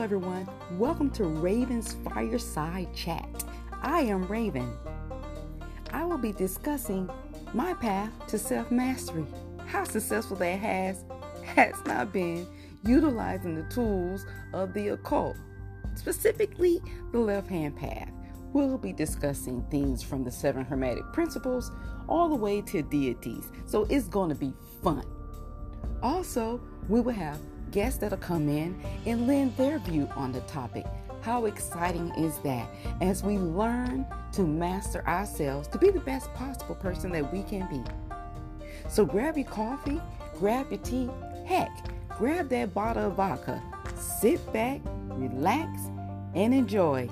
everyone. Welcome to Raven's Fireside Chat. I am Raven. I will be discussing my path to self mastery, how successful that has has not been utilizing the tools of the occult, specifically the left hand path. We'll be discussing things from the seven hermetic principles all the way to deities, so it's going to be fun. Also, we will have guests that'll come in and lend their view on the topic. How exciting is that as we learn to master ourselves to be the best possible person that we can be? So grab your coffee, grab your tea, heck, grab that bottle of vodka, sit back, relax, and enjoy.